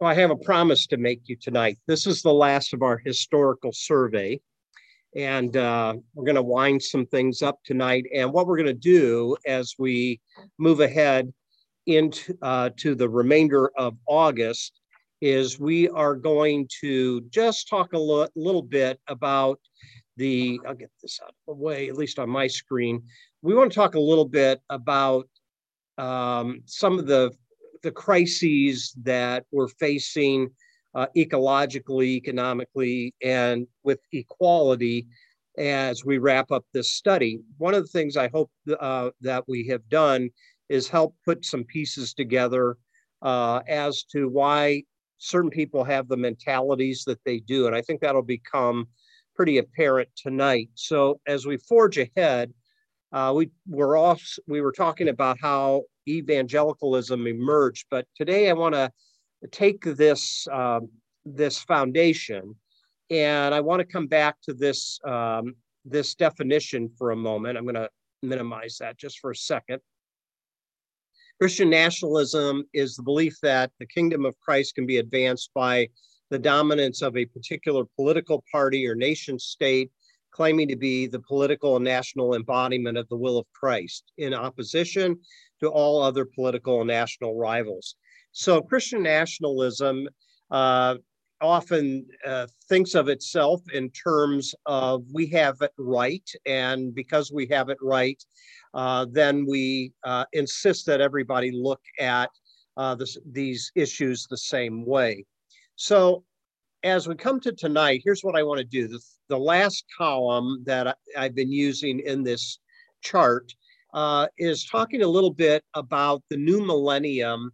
Well, I have a promise to make you tonight. This is the last of our historical survey. And uh, we're going to wind some things up tonight. And what we're going to do as we move ahead into uh, to the remainder of August is we are going to just talk a lo- little bit about the, I'll get this out of the way, at least on my screen. We want to talk a little bit about um, some of the the crises that we're facing uh, ecologically, economically, and with equality as we wrap up this study. One of the things I hope uh, that we have done is help put some pieces together uh, as to why certain people have the mentalities that they do. And I think that'll become pretty apparent tonight. So as we forge ahead, uh, we were off. We were talking about how evangelicalism emerged, but today I want to take this um, this foundation, and I want to come back to this um, this definition for a moment. I'm going to minimize that just for a second. Christian nationalism is the belief that the kingdom of Christ can be advanced by the dominance of a particular political party or nation state claiming to be the political and national embodiment of the will of Christ in opposition to all other political and national rivals. So Christian nationalism uh, often uh, thinks of itself in terms of we have it right, and because we have it right, uh, then we uh, insist that everybody look at uh, this, these issues the same way. So as we come to tonight, here's what I want to do. The, the last column that I, have been using in this chart uh, is talking a little bit about the new millennium,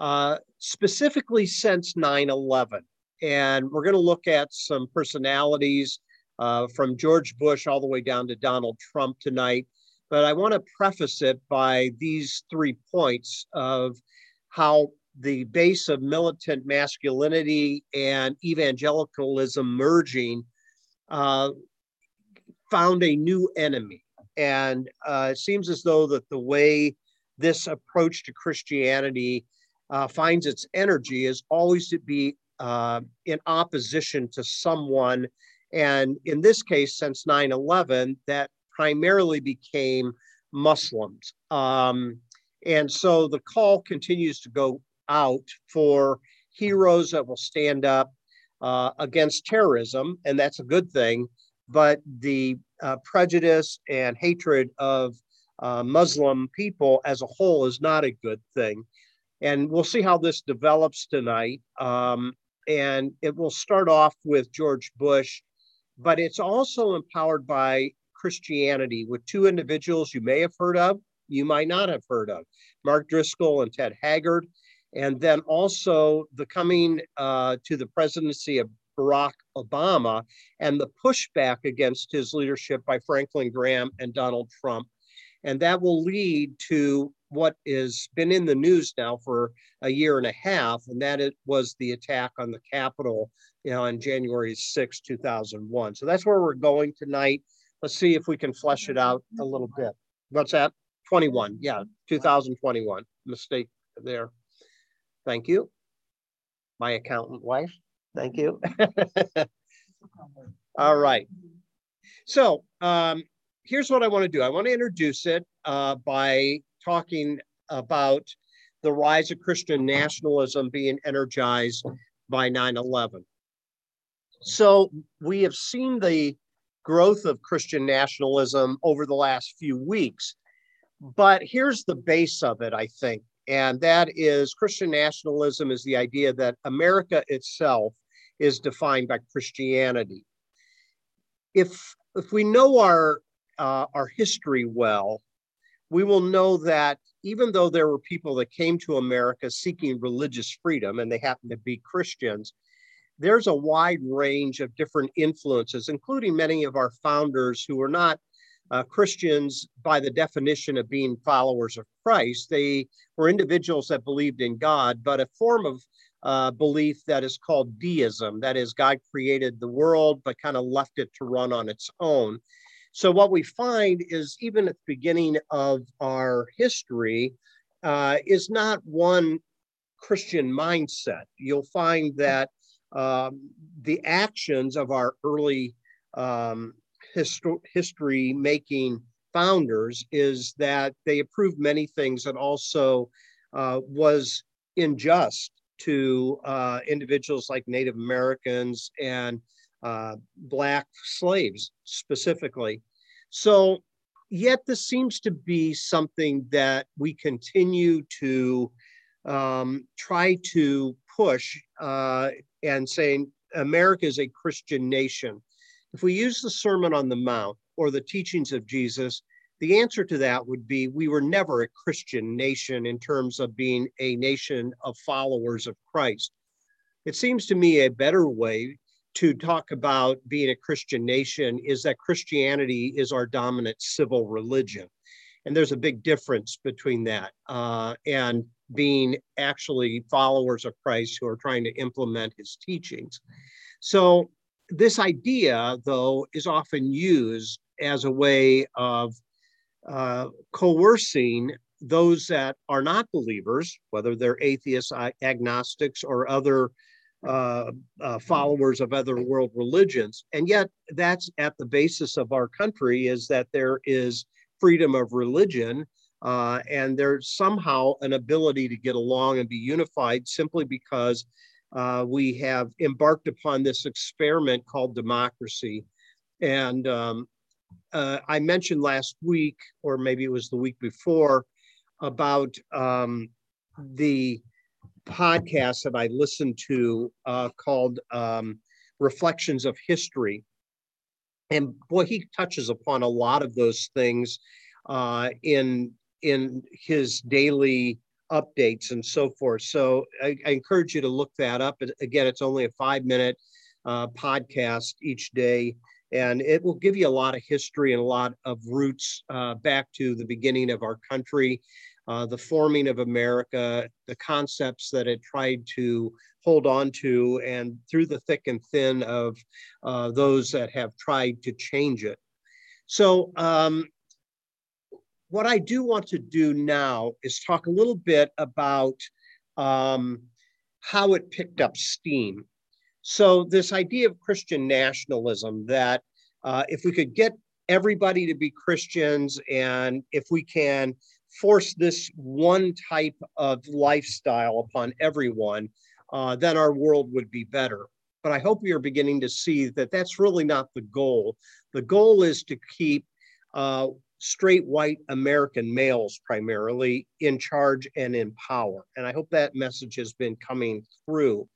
uh, specifically since 9 11. And we're going to look at some personalities uh, from George Bush all the way down to Donald Trump tonight. But I want to preface it by these three points of how the base of militant masculinity and evangelicalism merging uh, found a new enemy. And uh, it seems as though that the way this approach to Christianity uh, finds its energy is always to be uh, in opposition to someone. And in this case, since 9 11, that primarily became Muslims. Um, and so the call continues to go out for heroes that will stand up uh, against terrorism, and that's a good thing. But the uh, prejudice and hatred of uh, Muslim people as a whole is not a good thing. And we'll see how this develops tonight. Um, and it will start off with George Bush, but it's also empowered by Christianity with two individuals you may have heard of, you might not have heard of Mark Driscoll and Ted Haggard. And then also the coming uh, to the presidency of Barack Obama and the pushback against his leadership by Franklin Graham and Donald Trump. And that will lead to what has been in the news now for a year and a half, and that it was the attack on the Capitol you know, on January 6, 2001. So that's where we're going tonight. Let's see if we can flesh it out a little bit. What's that? 21. Yeah, 2021. Mistake there. Thank you. My accountant wife. Thank you. All right. So um, here's what I want to do. I want to introduce it uh, by talking about the rise of Christian nationalism being energized by 9 11. So we have seen the growth of Christian nationalism over the last few weeks. But here's the base of it, I think and that is Christian nationalism is the idea that America itself is defined by Christianity. If if we know our uh, our history well, we will know that even though there were people that came to America seeking religious freedom, and they happen to be Christians, there's a wide range of different influences, including many of our founders who were not uh, Christians, by the definition of being followers of Christ, they were individuals that believed in God, but a form of uh, belief that is called deism. That is, God created the world, but kind of left it to run on its own. So, what we find is even at the beginning of our history, uh, is not one Christian mindset. You'll find that um, the actions of our early um, histo- history making founders is that they approved many things and also uh, was unjust to uh, individuals like Native Americans and uh, Black slaves specifically. So, yet this seems to be something that we continue to um, try to push uh, and saying America is a Christian nation. If we use the Sermon on the Mount or the teachings of Jesus, the answer to that would be we were never a Christian nation in terms of being a nation of followers of Christ. It seems to me a better way to talk about being a Christian nation is that Christianity is our dominant civil religion. And there's a big difference between that uh, and being actually followers of Christ who are trying to implement his teachings. So, this idea, though, is often used as a way of uh, coercing those that are not believers, whether they're atheists, agnostics, or other uh, uh, followers of other world religions. And yet, that's at the basis of our country is that there is freedom of religion. Uh, and there's somehow an ability to get along and be unified simply because uh, we have embarked upon this experiment called democracy. And um, uh, I mentioned last week, or maybe it was the week before, about um, the podcast that I listened to uh, called um, Reflections of History. And boy, he touches upon a lot of those things uh, in in his daily updates and so forth. So I, I, encourage you to look that up. Again, it's only a five minute uh, podcast each day and it will give you a lot of history and a lot of roots uh, back to the beginning of our country, uh, the forming of America, the concepts that it tried to hold on to, and through the thick and thin of uh, those that have tried to change it. So, um, what I do want to do now is talk a little bit about um, how it picked up steam. So, this idea of Christian nationalism that uh, if we could get everybody to be Christians and if we can force this one type of lifestyle upon everyone, uh, then our world would be better. But I hope we are beginning to see that that's really not the goal. The goal is to keep uh, straight white American males primarily in charge and in power. And I hope that message has been coming through.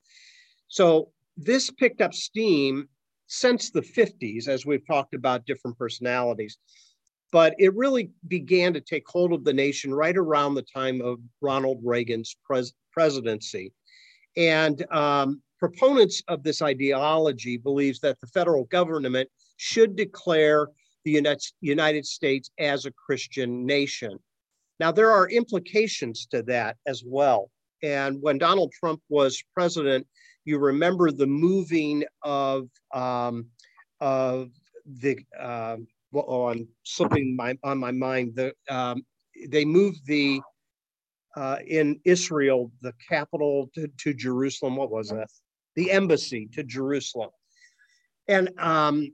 So this picked up steam since the 50s, as we've talked about different personalities. But it really began to take hold of the nation right around the time of Ronald Reagan's pres- presidency. And um, proponents of this ideology believes that the federal government should declare the United States as a Christian nation. Now, there are implications to that as well. And when Donald Trump was president, you remember the moving of um, of the uh, well, on slipping my on my mind the um, they moved the uh, in Israel the capital to, to Jerusalem. What was that? The embassy to Jerusalem, and um,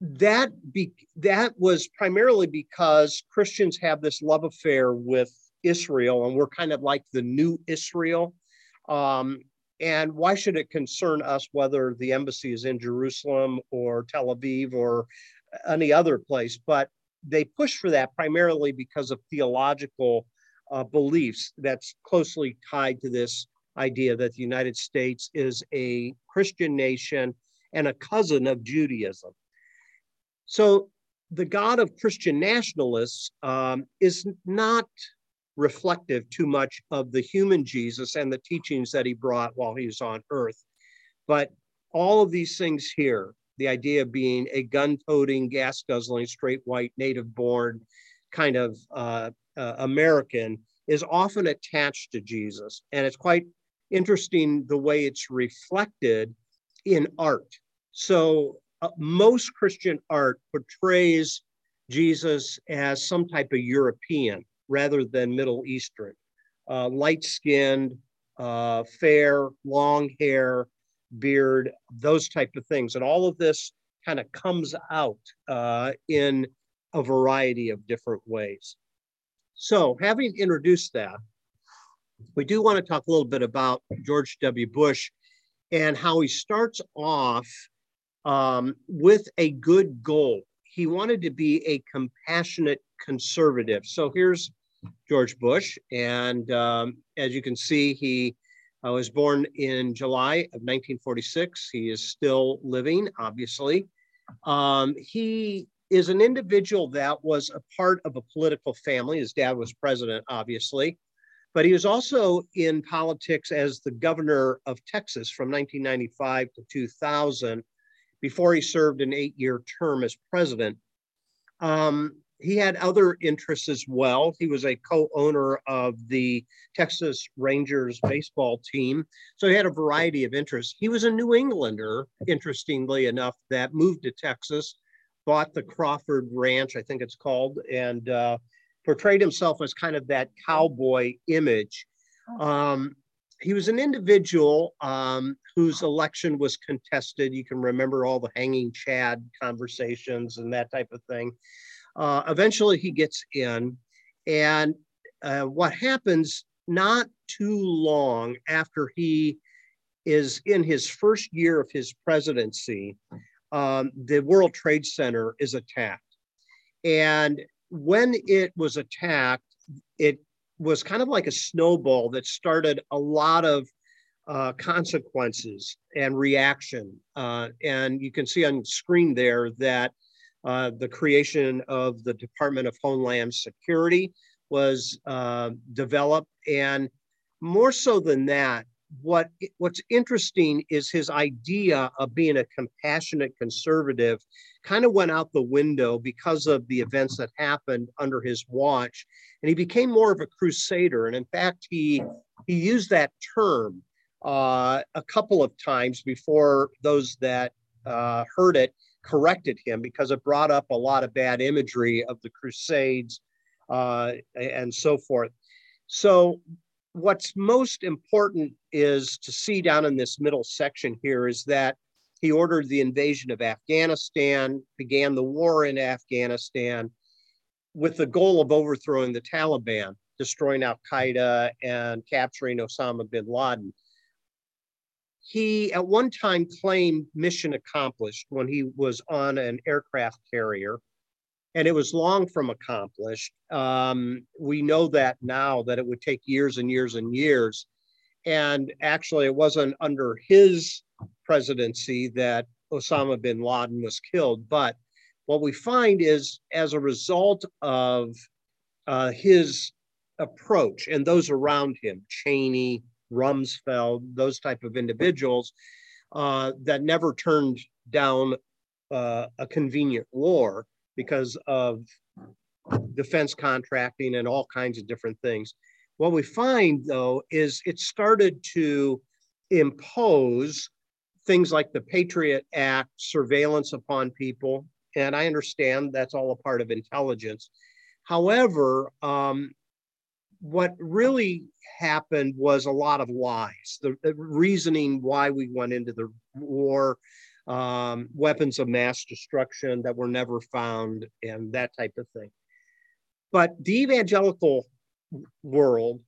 that be that was primarily because Christians have this love affair with Israel, and we're kind of like the new Israel. Um, and why should it concern us whether the embassy is in Jerusalem or Tel Aviv or any other place? But they push for that primarily because of theological uh, beliefs that's closely tied to this idea that the United States is a Christian nation and a cousin of Judaism. So the God of Christian nationalists um, is not reflective too much of the human Jesus and the teachings that he brought while he was on earth. But all of these things here, the idea of being a gun toting, gas guzzling, straight white, native born kind of uh, uh, American, is often attached to Jesus. And it's quite interesting the way it's reflected in art. So, uh, most Christian art portrays Jesus as some type of European rather than Middle Eastern. Uh, light skinned, uh, fair, long hair, beard, those type of things. And all of this kind of comes out uh, in a variety of different ways. So having introduced that, we do want to talk a little bit about George W. Bush and how he starts off um, with a good goal. He wanted to be a compassionate conservative. So here's George Bush. And um, as you can see, he uh, was born in July of 1946. He is still living, obviously. Um, he is an individual that was a part of a political family. His dad was president, obviously, but he was also in politics as the governor of Texas from 1995 to 2000 before he served an eight year term as president. Um, he had other interests as well. He was a co-owner of the Texas Rangers baseball team. So he had a variety of interests. He was a New Englander, interestingly enough, that moved to Texas, bought the Crawford Ranch, I think it's called, and uh, portrayed himself as kind of that cowboy image. Um, he was an individual um, whose election was contested. You can remember all the hanging Chad conversations and that type of thing. Uh, eventually, he gets in, and uh, what happens not too long after he is in his first year of his presidency, um, the World Trade Center is attacked. And when it was attacked, it was kind of like a snowball that started a lot of uh, consequences and reaction. Uh, and you can see on screen there that uh, the creation of the Department of Homeland Security was uh, developed. And more so than that, what what's interesting is his idea of being a compassionate conservative kind of went out the window because of the events that happened under his watch. And he became more of a crusader. And in fact he he used that term uh, a couple of times before those that uh, heard it corrected him because it brought up a lot of bad imagery of the crusades uh, and so forth so what's most important is to see down in this middle section here is that he ordered the invasion of Afghanistan, began the war in Afghanistan with the goal of overthrowing the Taliban, destroying Al Qaeda, and capturing Osama bin Laden. He at one time claimed mission accomplished when he was on an aircraft carrier and it was long from accomplished. Um, we know that now that it would take years and years and years. And actually, it wasn't under his presidency that Osama bin Laden was killed. But what we find is, as a result of uh, his approach and those around him, Cheney, Rumsfeld, those type of individuals uh, that never turned down uh, a convenient war, because of defense contracting and all kinds of different things. What we find though is it started to impose things like the Patriot Act, surveillance upon people. And I understand that's all a part of intelligence. However, um, what really happened was a lot of lies. The, the, reasoning why we went into the war um, weapons of mass destruction that were never found, and that type of thing. But the evangelical world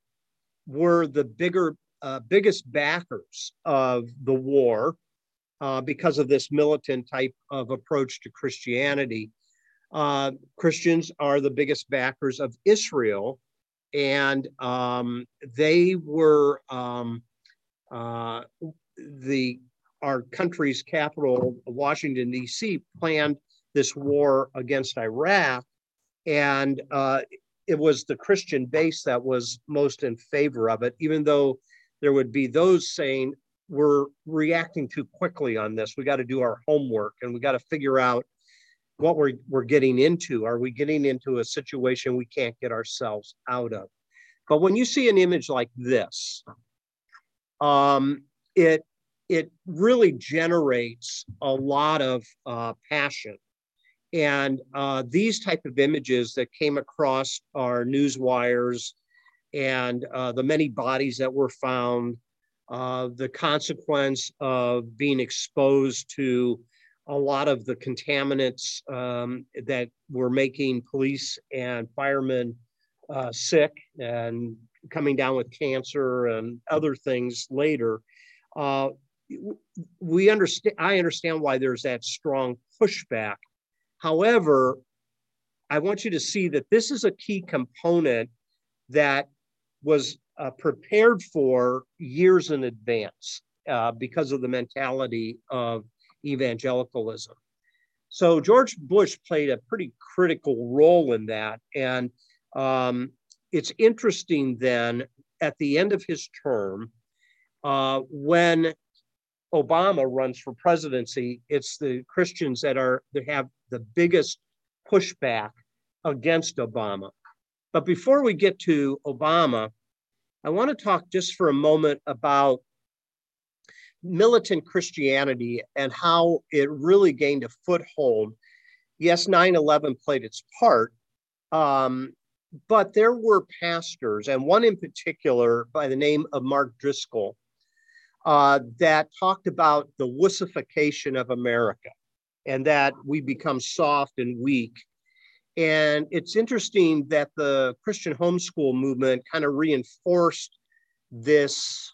were the bigger, uh, biggest backers of the war uh, because of this militant type of approach to Christianity. Uh, Christians are the biggest backers of Israel, and um, they were um, uh, the our country's capital, Washington, D.C., planned this war against Iraq. And uh, it was the Christian base that was most in favor of it, even though there would be those saying, we're reacting too quickly on this. We got to do our homework and we got to figure out what we're, we're getting into. Are we getting into a situation we can't get ourselves out of? But when you see an image like this, um, it it really generates a lot of uh, passion. And uh, these type of images that came across our news wires and uh, the many bodies that were found, uh, the consequence of being exposed to a lot of the contaminants um, that were making police and firemen uh, sick and coming down with cancer and other things later. Uh, we understand, I understand why there's that strong pushback. However, I want you to see that this is a key component that was uh, prepared for years in advance uh, because of the mentality of evangelicalism. So George Bush played a pretty critical role in that. And um, it's interesting then at the end of his term, uh, when Obama runs for presidency, it's the Christians that are that have the biggest pushback against Obama. But before we get to Obama, I want to talk just for a moment about militant Christianity and how it really gained a foothold. Yes, 9 11 played its part, um, but there were pastors, and one in particular by the name of Mark Driscoll, uh, that talked about the wussification of America and that we become soft and weak. And it's interesting that the Christian homeschool movement kind of reinforced this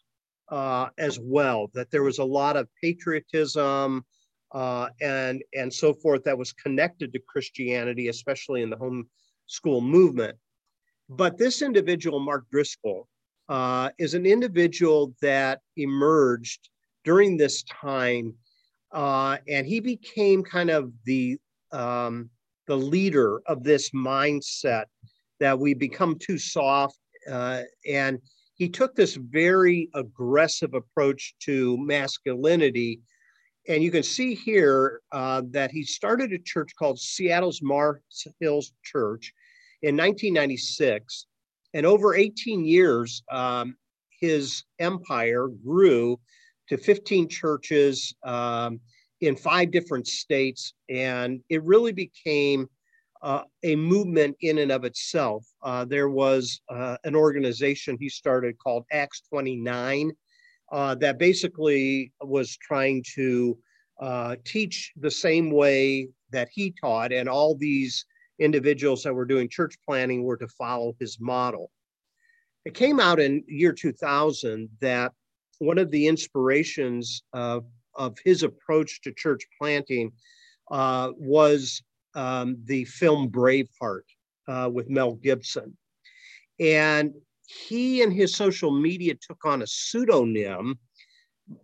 uh, as well, that there was a lot of patriotism uh, and, and so forth that was connected to Christianity, especially in the home school movement. But this individual, Mark Driscoll, uh, is an individual that emerged during this time, uh, and he became kind of the um, the leader of this mindset that we become too soft, uh, and he took this very aggressive approach to masculinity. And you can see here uh, that he started a church called Seattle's Mars Hills Church in 1996 and over 18 years, um, his empire grew to 15 churches um, in five different states. And it really became uh, a movement in and of itself. Uh, there was uh, an organization he started called Acts 29 uh, that basically was trying to uh, teach the same way that he taught, and all these individuals that were doing church planting were to follow his model. It came out in year 2000 that one of the inspirations of, his approach to church planting uh, was um, the film Braveheart uh, with Mel Gibson. And he and his social media took on a pseudonym,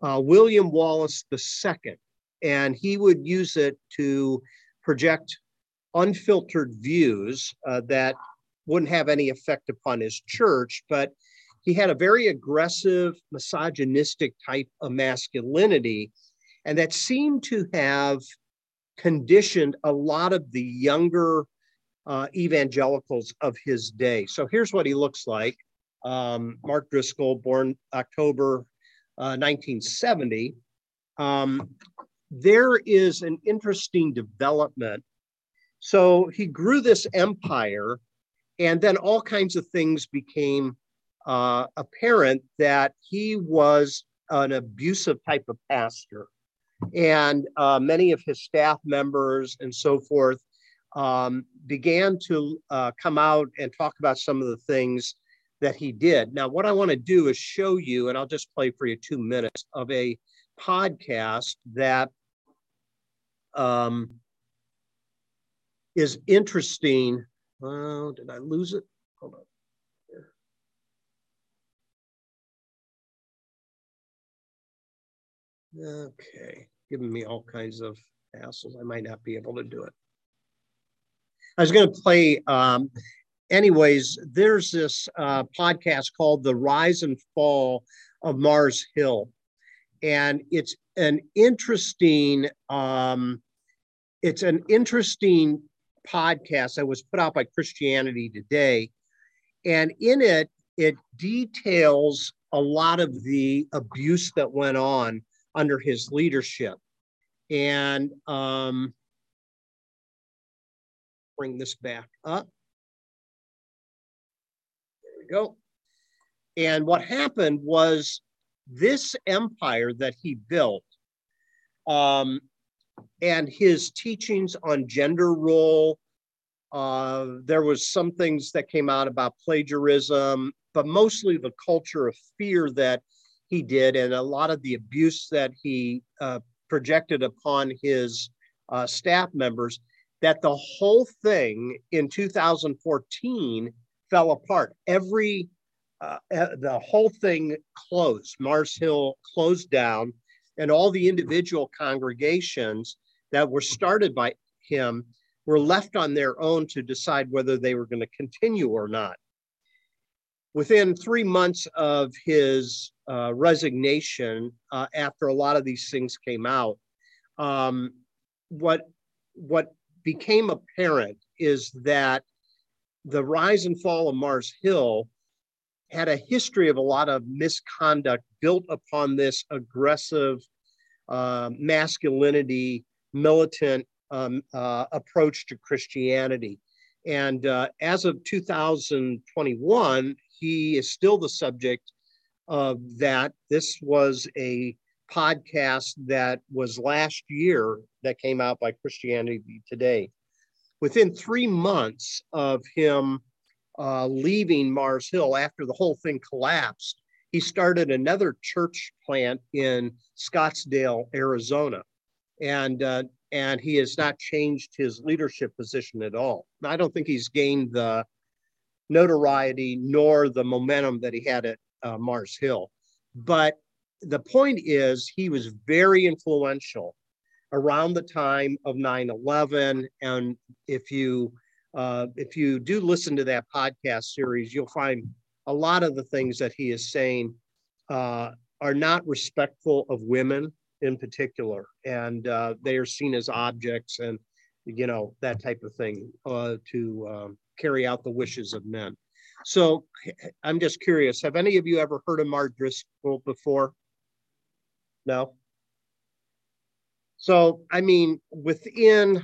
uh, William Wallace II, and he would use it to project unfiltered views uh, that wouldn't have any effect upon his church, but he had a very aggressive, misogynistic type of masculinity, and that seemed to have conditioned a lot of the younger uh, evangelicals of his day. So here's what he looks like. Um, Mark Driscoll, born October uh, 1970. Um, there is an interesting development so he grew this empire, and then all kinds of things became uh, apparent that he was an abusive type of pastor. And uh, many of his staff members and so forth um, began to uh, come out and talk about some of the things that he did. Now, what I want to do is show you, and I'll just play for you two minutes of a podcast that um, is interesting. Oh, did I lose it? Hold on. Okay, giving me all kinds of hassles. I might not be able to do it. I was going to play. Um, anyways, there's this uh, podcast called The Rise and Fall of Mars Hill. And it's an interesting, um, it's an interesting podcast that was put out by Christianity Today. And in it, it details a lot of the abuse that went on under his leadership. And um, bring this back up. There we go. And what happened was this empire that he built um, and his teachings on gender role. Uh, there was some things that came out about plagiarism, but mostly the culture of fear that he did, and a lot of the abuse that he uh, projected upon his uh, staff members. That the whole thing in 2014 fell apart. Every uh, the whole thing closed. Mars Hill closed down and all the individual congregations that were started by him were left on their own to decide whether they were going to continue or not. Within three months of his uh, resignation, uh, after a lot of these things came out, um, what what became apparent is that the rise and fall of Mars Hill had a history of a lot of misconduct built upon this aggressive uh, masculinity, militant um, uh, approach to Christianity. And uh, as of 2021, he is still the subject of that. This was a podcast that was last year that came out by Christianity Today. Within three months of him uh, leaving Mars Hill after the whole thing collapsed, he started another church plant in Scottsdale, Arizona, and uh, and he has not changed his leadership position at all. I don't think he's gained the notoriety nor the momentum that he had at uh, Mars Hill, but the point is he was very influential around the time of 9-11 and if you uh, if you do listen to that podcast series, you'll find a lot of the things that he is saying uh, are not respectful of women in particular, and uh, they are seen as objects and you know that type of thing uh, to um, carry out the wishes of men. So I'm just curious: Have any of you ever heard of Mark Driscoll before? No. So I mean, within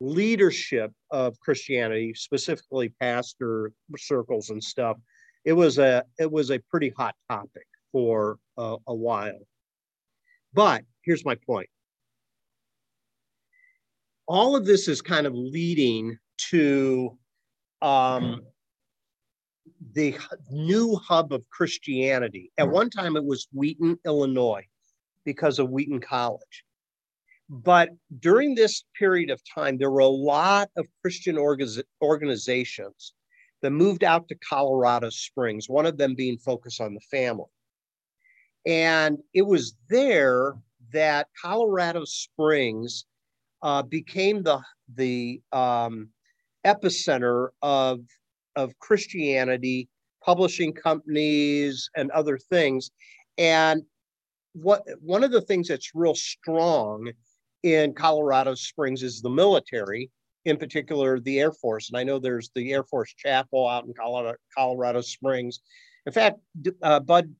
leadership of Christianity, specifically pastor circles and stuff, it was a it was a pretty hot topic for a, a while. But here's my point. All of this is kind of leading to um, the new hub of Christianity. At one time, it was Wheaton, Illinois, because of Wheaton College. But during this period of time, there were a lot of Christian organizations that moved out to Colorado Springs, one of them being Focus on the Family. And it was there that Colorado Springs uh, became the, the um, epicenter of, of Christianity, publishing companies, and other things. And what one of the things that's real strong in Colorado Springs is the military, in particular the Air Force. And I know there's the Air Force Chapel out in Colorado, Colorado Springs. In fact, uh, Bud,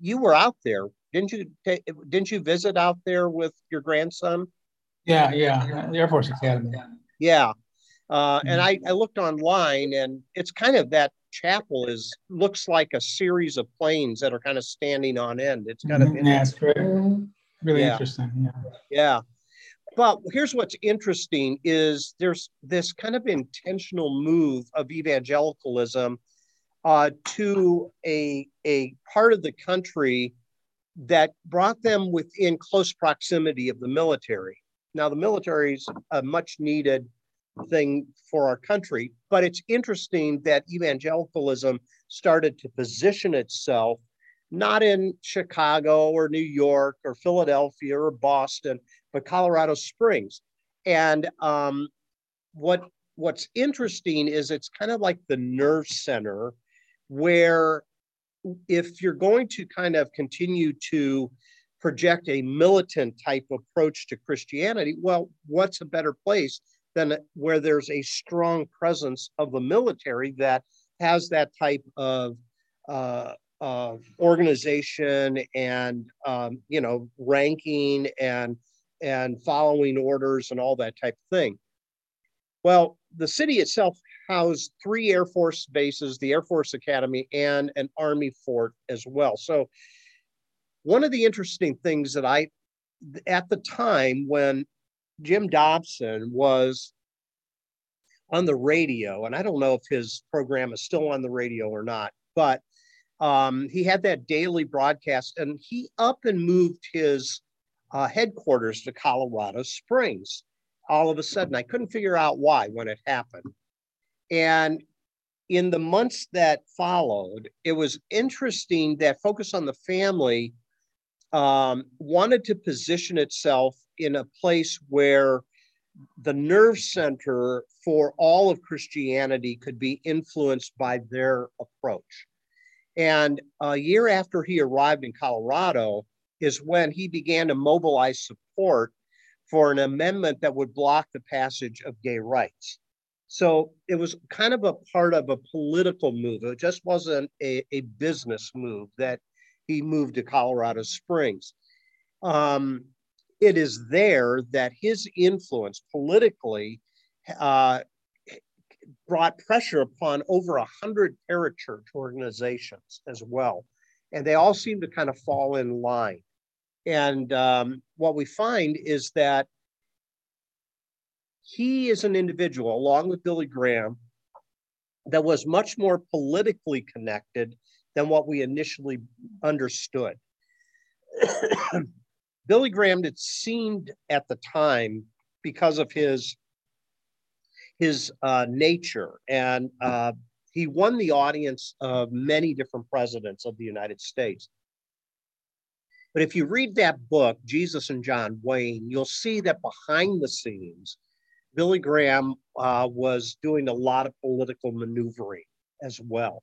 you were out there, didn't you? T- didn't you visit out there with your grandson? Yeah, yeah, the Air Force Academy. Yeah, uh, and mm-hmm. I, I looked online, and it's kind of that chapel is looks like a series of planes that are kind of standing on end. It's kind mm-hmm. of yeah, it's great. Really yeah. interesting. Yeah. Yeah. But here's what's interesting is there's this kind of intentional move of evangelicalism uh, to a, a part of the country that brought them within close proximity of the military. Now, the military is a much needed thing for our country, but it's interesting that evangelicalism started to position itself not in Chicago or New York or Philadelphia or Boston, but Colorado Springs. And um, what what's interesting is it's kind of like the nerve center where if you're going to kind of continue to project a militant type approach to Christianity, well, what's a better place than where there's a strong presence of the military that has that type of uh, uh, organization and um, you know ranking and and following orders and all that type of thing. Well, the city itself housed three Air Force bases, the Air Force Academy, and an Army fort as well. So, one of the interesting things that I, at the time when Jim Dobson was on the radio, and I don't know if his program is still on the radio or not, but um, he had that daily broadcast and he up and moved his uh, headquarters to Colorado Springs all of a sudden. I couldn't figure out why when it happened. And in the months that followed, it was interesting that Focus on the Family um, wanted to position itself in a place where the nerve center for all of Christianity could be influenced by their approach. And a year after he arrived in Colorado is when he began to mobilize support for an amendment that would block the passage of gay rights. So it was kind of a part of a political move. It just wasn't a, a business move that he moved to Colorado Springs. Um, it is there that his influence politically uh, brought pressure upon over a hundred parachurch organizations as well, and they all seem to kind of fall in line. And um, what we find is that he is an individual, along with Billy Graham, that was much more politically connected than what we initially understood. Billy Graham, it seemed at the time, because of his his uh, nature, and uh, he won the audience of many different presidents of the United States. But if you read that book, Jesus and John Wayne, you'll see that behind the scenes, Billy Graham uh, was doing a lot of political maneuvering as well.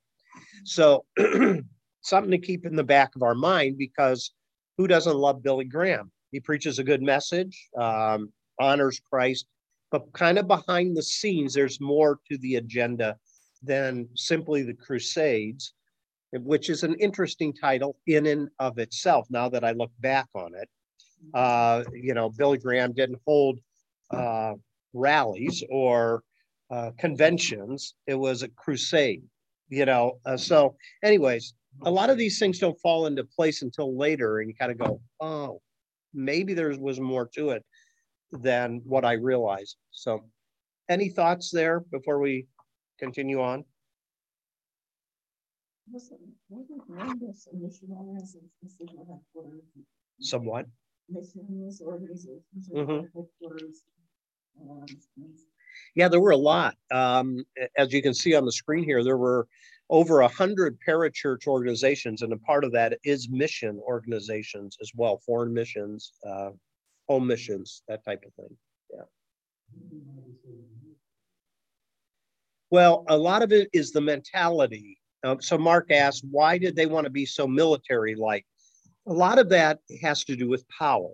So, something to keep in the back of our mind because who doesn't love Billy Graham? He preaches a good message, um, honors Christ, but kind of behind the scenes, there's more to the agenda than simply the Crusades, which is an interesting title in and of itself. Now that I look back on it, uh, you know, Billy Graham didn't hold uh, rallies or uh, conventions. It was a crusade, you know. Uh, so, anyways, a lot of these things don't fall into place until later, and you kind of go, oh, maybe there was more to it than what I realized. So, any thoughts there before we continue on? Somewhat. Missions, organizations, mm-hmm. headquarters. Yeah, there were a lot. Um, as you can see on the screen here, there were over a hundred parachurch organizations, and a part of that is mission organizations as well, foreign missions, uh, home missions, that type of thing. Yeah. Well, a lot of it is the mentality. Uh, so Mark asked, why did they want to be so military-like? A lot of that has to do with power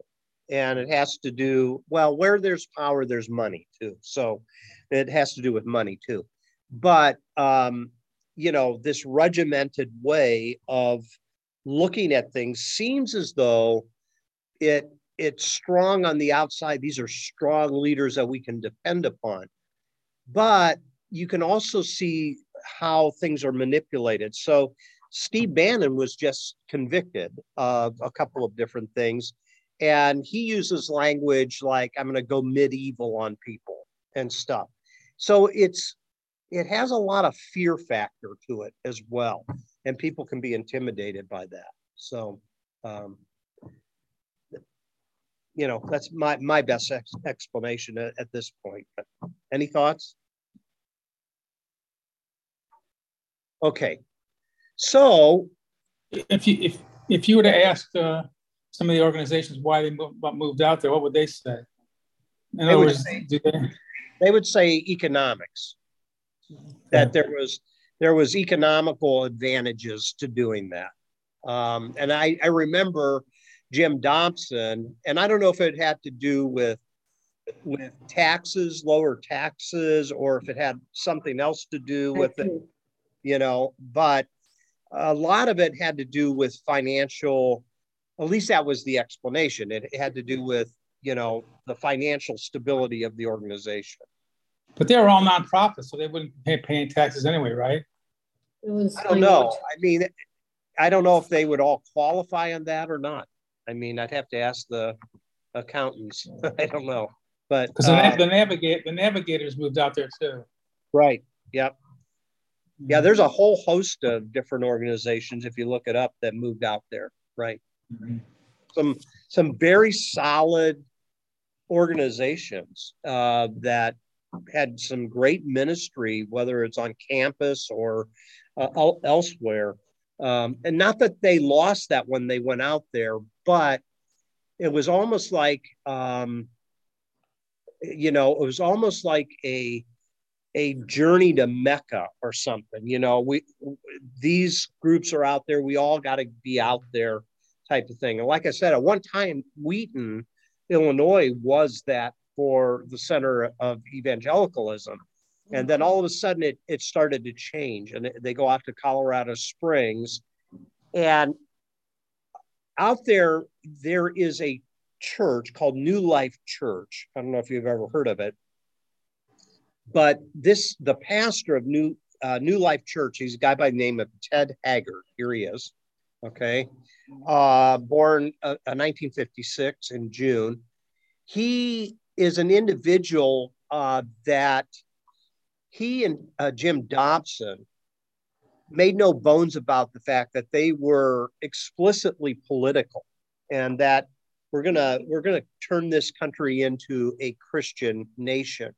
and it has to do well where there's power there's money too. So it has to do with money too. But um, you know this regimented way of looking at things seems as though it it's strong on the outside. These are strong leaders that we can depend upon. But you can also see how things are manipulated. So steve bannon was just convicted of a couple of different things and he uses language like i'm going to go medieval on people and stuff. So it's it has a lot of fear factor to it as well and people can be intimidated by that. So um, you know that's my my best ex- explanation at, at this point but any thoughts? Okay. So if you if if you were to ask uh, some of the organizations why they moved, moved out there, what would they say? In they, would words, say, they... they would say economics. That there was there was economical advantages to doing that. Um, and I, I remember Jim Dobson, and I don't know if it had to do with with taxes, lower taxes, or if it had something else to do with it, you know, but a lot of it had to do with financial at least that was the explanation. It, had to do with, you know, the financial stability of the organization. But they were all nonprofits, so they wouldn't pay paying taxes anyway, right? It was. I don't know. I mean, I don't know if they would all qualify on that or not. I mean, I'd have to ask the accountants. I don't know, but Because the, uh, the navigate the navigators moved out there too. right, yep, yeah. There's a whole host of different organizations if you look it up that moved out there. Right. Some some very solid organizations uh, that had some great ministry, whether it's on campus or uh, elsewhere. Um, and not that they lost that when they went out there, but it was almost like, um, you know, it was almost like a a journey to Mecca or something. You know, we these groups are out there. We all got to be out there, type of thing. And like I said, at one time, Wheaton, Illinois, was that for the center of evangelicalism. And then all of a sudden it, it started to change and they go out to Colorado Springs. And out there, there is a church called New Life Church. I don't know if you've ever heard of it. But this, the pastor of New uh, New Life Church, he's a guy by the name of Ted Haggard. Here he is. Okay. Uh, born uh, uh, 1956 in June. He is an individual uh, that he and uh, Jim Dobson made no bones about the fact that they were explicitly political and that we're gonna we're gonna turn this country into a Christian nation.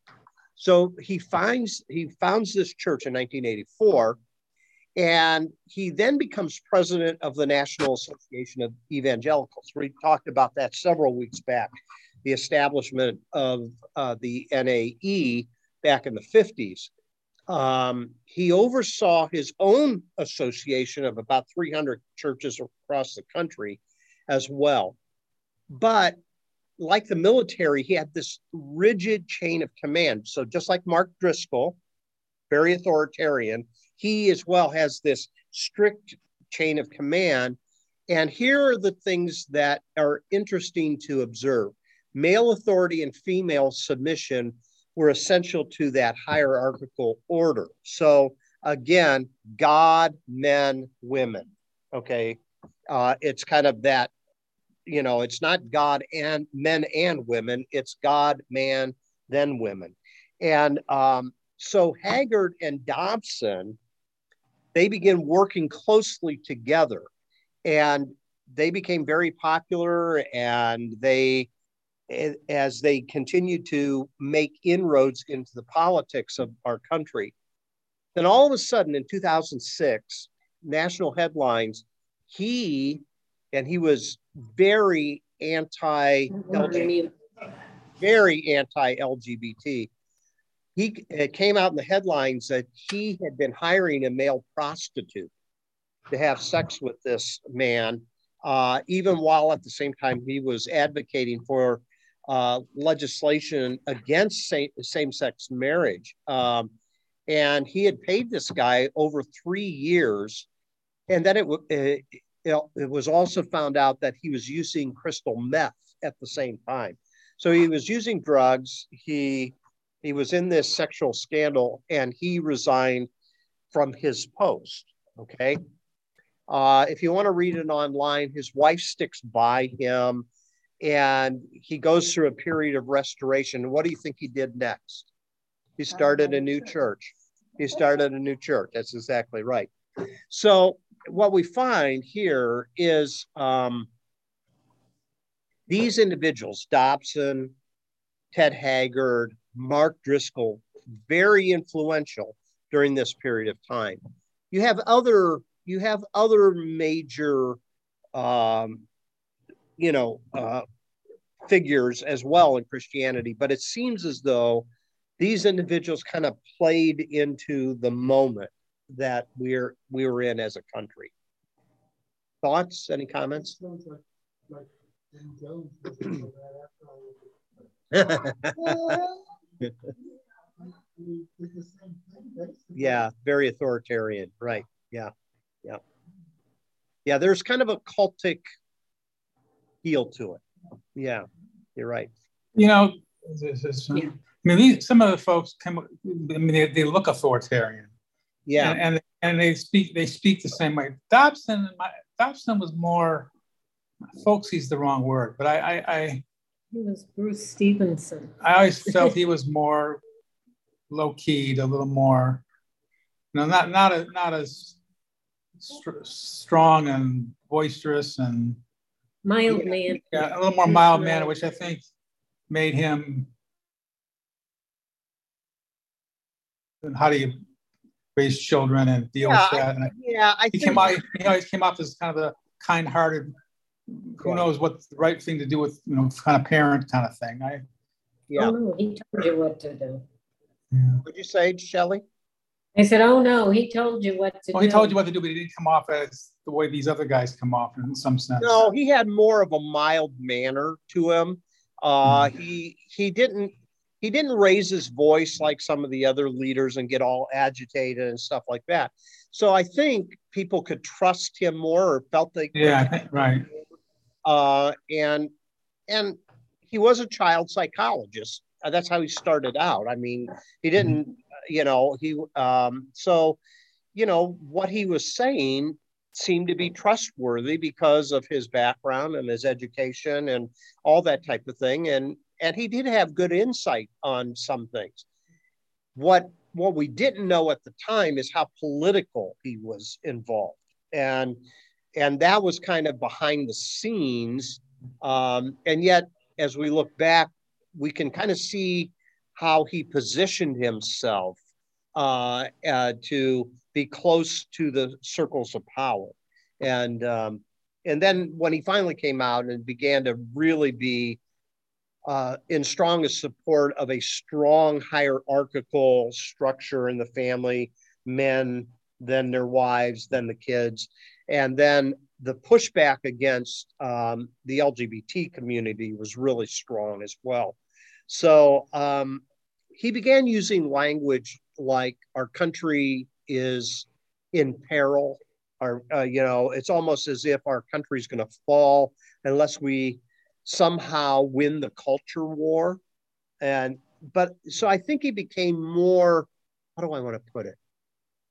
So he finds he founds this church in 1984, and he then becomes president of the National Association of Evangelicals. We talked about that several weeks back, the establishment of uh, the NAE back in the 50s. Um, he oversaw his own association of about 300 churches across the country as well. But like the military, he had this rigid chain of command. So just like Mark Driscoll, very authoritarian, he as well has this strict chain of command. And here are the things that are interesting to observe. Male authority and female submission were essential to that hierarchical order. So again, God, men, women. Okay. Uh, it's kind of that you know, it's not God and men and women, it's God, man, then women. And um, so Haggard and Dobson, they begin working closely together and they became very popular and they as they continued to make inroads into the politics of our country then all of a sudden in 2006 national headlines he and he was very anti mm-hmm. very anti LGBT. He came out in the headlines that he had been hiring a male prostitute to have sex with this man, uh, even while at the same time he was advocating for uh, legislation against same sex marriage. Um, and he had paid this guy over three years. And then it, it, it was also found out that he was using crystal meth at the same time. So he was using drugs. He he was in this sexual scandal, and he resigned from his post. Okay. Uh, if you want to read it online, his wife sticks by him, and he goes through a period of restoration. What do you think he did next? He started a new church. He started a new church. That's exactly right. So what we find here is um, these individuals, Dobson, Ted Haggard, Mark Driscoll, very influential during this period of time. You have other you have other major, um, you know, uh, figures as well in Christianity, but it seems as though these individuals kind of played into the moment that we're we were in as a country. Thoughts? Any comments? yeah, very authoritarian. Right. Yeah. Yeah. Yeah, there's kind of a cultic feel to it. Yeah, you're right. You know, this is, Yeah. mean, these, some of the folks come. I mean, they, they look authoritarian. Yeah, and, and, and they speak they speak the same way. Dobson, my, Dobson was more folksy's the wrong word, but I, I, I he was Bruce Stevenson. I always felt he was more low keyed, a little more, you know, not not a, not as st- strong and boisterous and mild man. Yeah, a little more mild man, which I think made him. And how do you raise children and deal yeah, with that? I, yeah, I he think came out. He always came off as kind of a kind-hearted. Who knows what's the right thing to do with you know kind of parent kind of thing. I. Yeah. Oh, no, he told you what to do. Yeah. What'd you say, Shelley? I said, "Oh no, he told you what to Well, do." he told you what to do, but he didn't come off as the way these other guys come off in some sense. No, he had more of a mild manner to him. Uh, he he didn't he didn't raise his voice like some of the other leaders and get all agitated and stuff like that. So I think people could trust him more or felt they Yeah, I right. Uh, and and he was a child psychologist. Uh, that's how he started out. I mean, he didn't, you know, he um, so you know what he was saying seemed to be trustworthy because of his background and his education and all that type of thing. And and he did have good insight on some things. What what we didn't know at the time is how political he was involved. And and that was kind of behind the scenes. Um, and yet, as we look back, we can kind of see how he positioned himself uh, uh, to be close to the circles of power. And um, and then when he finally came out and began to really be uh, in strongest support of a strong hierarchical structure in the family, men, then their wives, then the kids, and then the pushback against um, the LGBT community was really strong as well. So um, he began using language like our country is in peril. Our, uh, you know, it's almost as if our country is going to fall unless we somehow win the culture war. And but so I think he became more. How do I want to put it?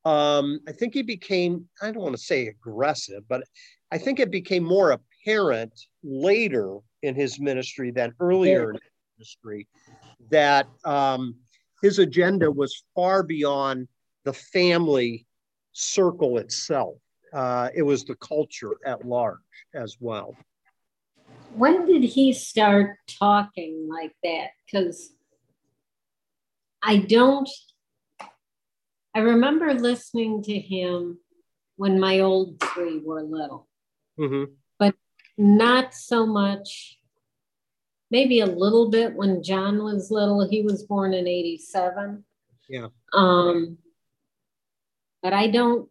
Um, I think he became. I don't want to say aggressive, but I think it became more apparent later in his ministry than earlier in his ministry that um, his agenda was far beyond the family circle itself. Uh, it was the culture at large as well. When did he start talking like that? Because I don't, I remember listening to him when my old three were little, Mm-hmm. but not so much. Maybe a little bit when John was little. He was born in 87. Yeah. Um, but I don't,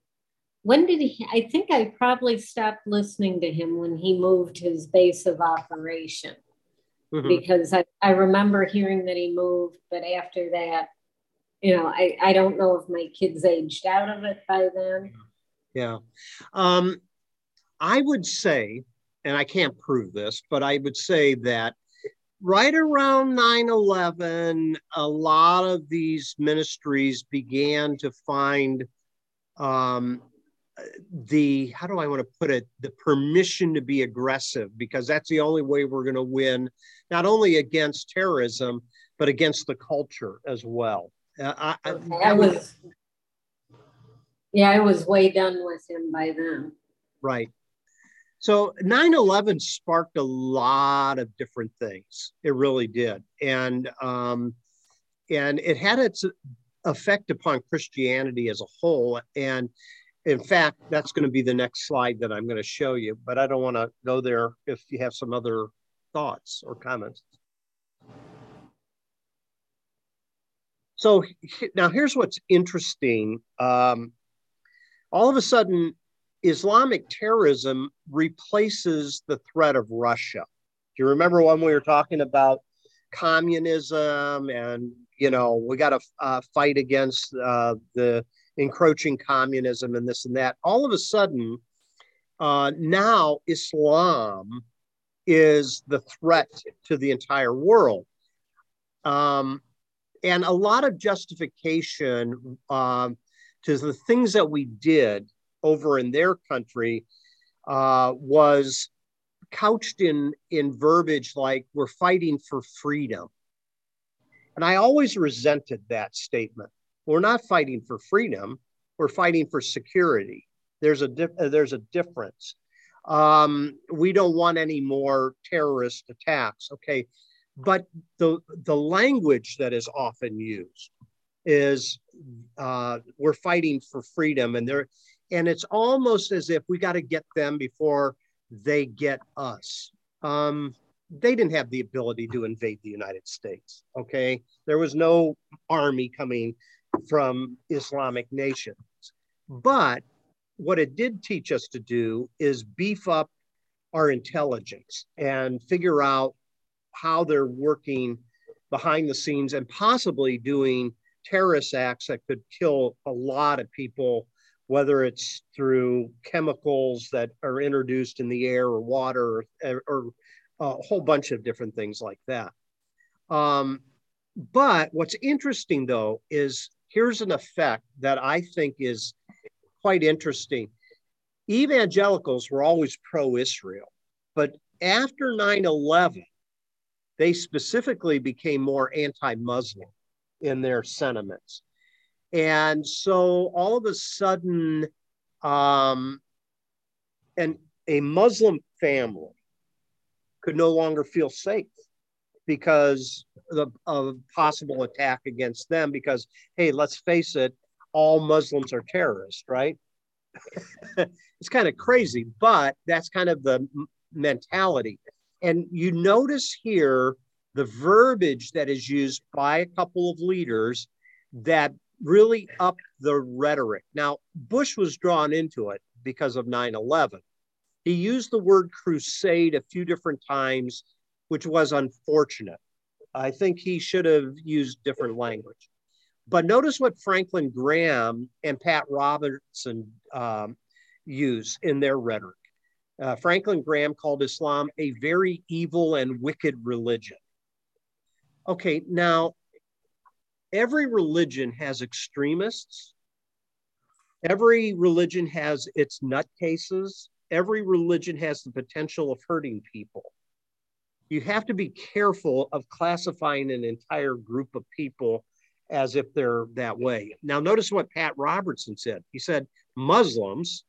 when did he, I think I probably stopped listening to him when he moved his base of operation Mhm. because I, I remember hearing that he moved, but after that, you know, I, I don't know if my kids aged out of it by then. Yeah. Um, I would say, and I can't prove this, but I would say that right around 9 11, a lot of these ministries began to find um, the, how do I want to put it, the permission to be aggressive, because that's the only way we're going to win, not only against terrorism, but against the culture as well. Uh, I, I, I was, yeah, I was way done with him by then. Right. So 9 11 sparked a lot of different things. It really did. And, um, and it had its effect upon Christianity as a whole. And in fact, that's going to be the next slide that I'm going to show you, but I don't want to go there if you have some other thoughts or comments. So now here's what's interesting. Um, all of a sudden, Islamic terrorism replaces the threat of Russia. Do you remember when we were talking about communism and you know we got to uh, fight against uh, the encroaching communism and this and that? All of a sudden, uh, now Islam is the threat to the entire world. Um, and a lot of justification um, to the things that we did over in their country uh, was couched in in verbiage like we're fighting for freedom. And i always resented that statement. We're not fighting for freedom. We're fighting for security. There's a uh, there's a difference. Um, we don't want any more terrorist attacks. Okay but the the language that is often used is uh, we're fighting for freedom and they're and it's almost as if we got to get them before they get us. Um, they didn't have the ability to invade the United States. Okay. There was no army coming from Islamic nations. But what it did teach us to do is beef up our intelligence and figure out how they're working behind the scenes and possibly doing terrorist acts that could kill a lot of people whether it's through chemicals that are introduced in the air or water or, or a whole bunch of different things like that. Um, but what's interesting though is here's an effect that I think is quite interesting. Evangelicals were always pro Israel, but after 9 11, they specifically became more anti Muslim in their sentiments. And so all of a sudden, um, and a Muslim family could no longer feel safe because of, a possible attack against them. Because, hey, let's face it, all Muslims are terrorists, right? it's kind of crazy, but that's kind of the mentality. And you notice here the verbiage that is used by a couple of leaders that really up the rhetoric. Now, Bush was drawn into it because of 9 11. He used the word crusade a few different times, which was unfortunate. I think he should have used different language. But notice what Franklin Graham and Pat Robertson um, use in their rhetoric. Uh, Franklin Graham called Islam a very evil and wicked religion. Okay, now every religion has extremists. Every religion has its nutcases. Every religion has the potential of hurting people. You have to be careful of classifying an entire group of people as if they're that way. Now, notice what Pat Robertson said. He said, Muslims,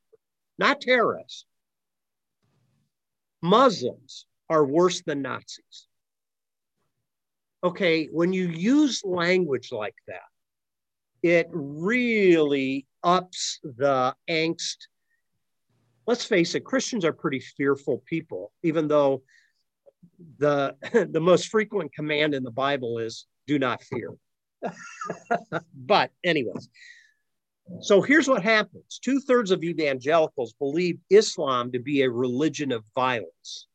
not terrorists, Muslims are worse than Nazis okay, when you use language like that, it really ups the angst. Let's face it, Christians are pretty fearful people, even though the, the most frequent command in the Bible is do not fear. but, anyways, so here's what happens two thirds of evangelicals believe Islam to be a religion of violence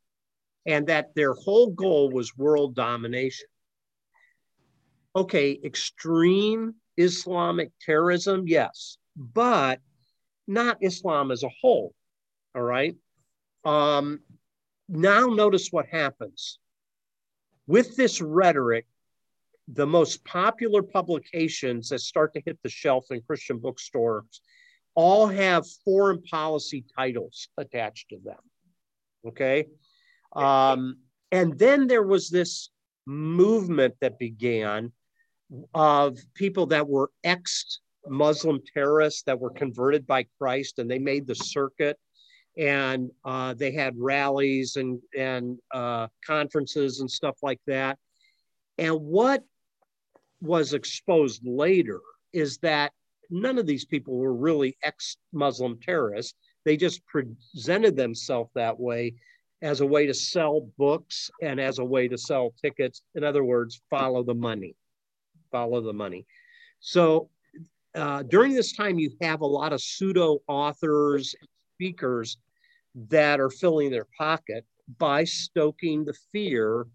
and that their whole goal was world domination okay, extreme Islamic terrorism, yes, but not Islam as a whole. All right. Um, now, notice what happens. With this rhetoric, the most popular publications that start to hit the shelf in Christian bookstores all have foreign policy titles attached to them. Okay. Um, and then there was this movement that began of people that were ex Muslim terrorists that were converted by Christ and they made the circuit and uh, they had rallies and, and uh, conferences and stuff like that. And what was exposed later is that none of these people were really ex Muslim terrorists. They just presented themselves that way as a way to sell books and as a way to sell tickets. In other words, follow the money follow the money. So uh, during this time, you have a lot of pseudo authors, speakers that are filling their pocket by stoking the fear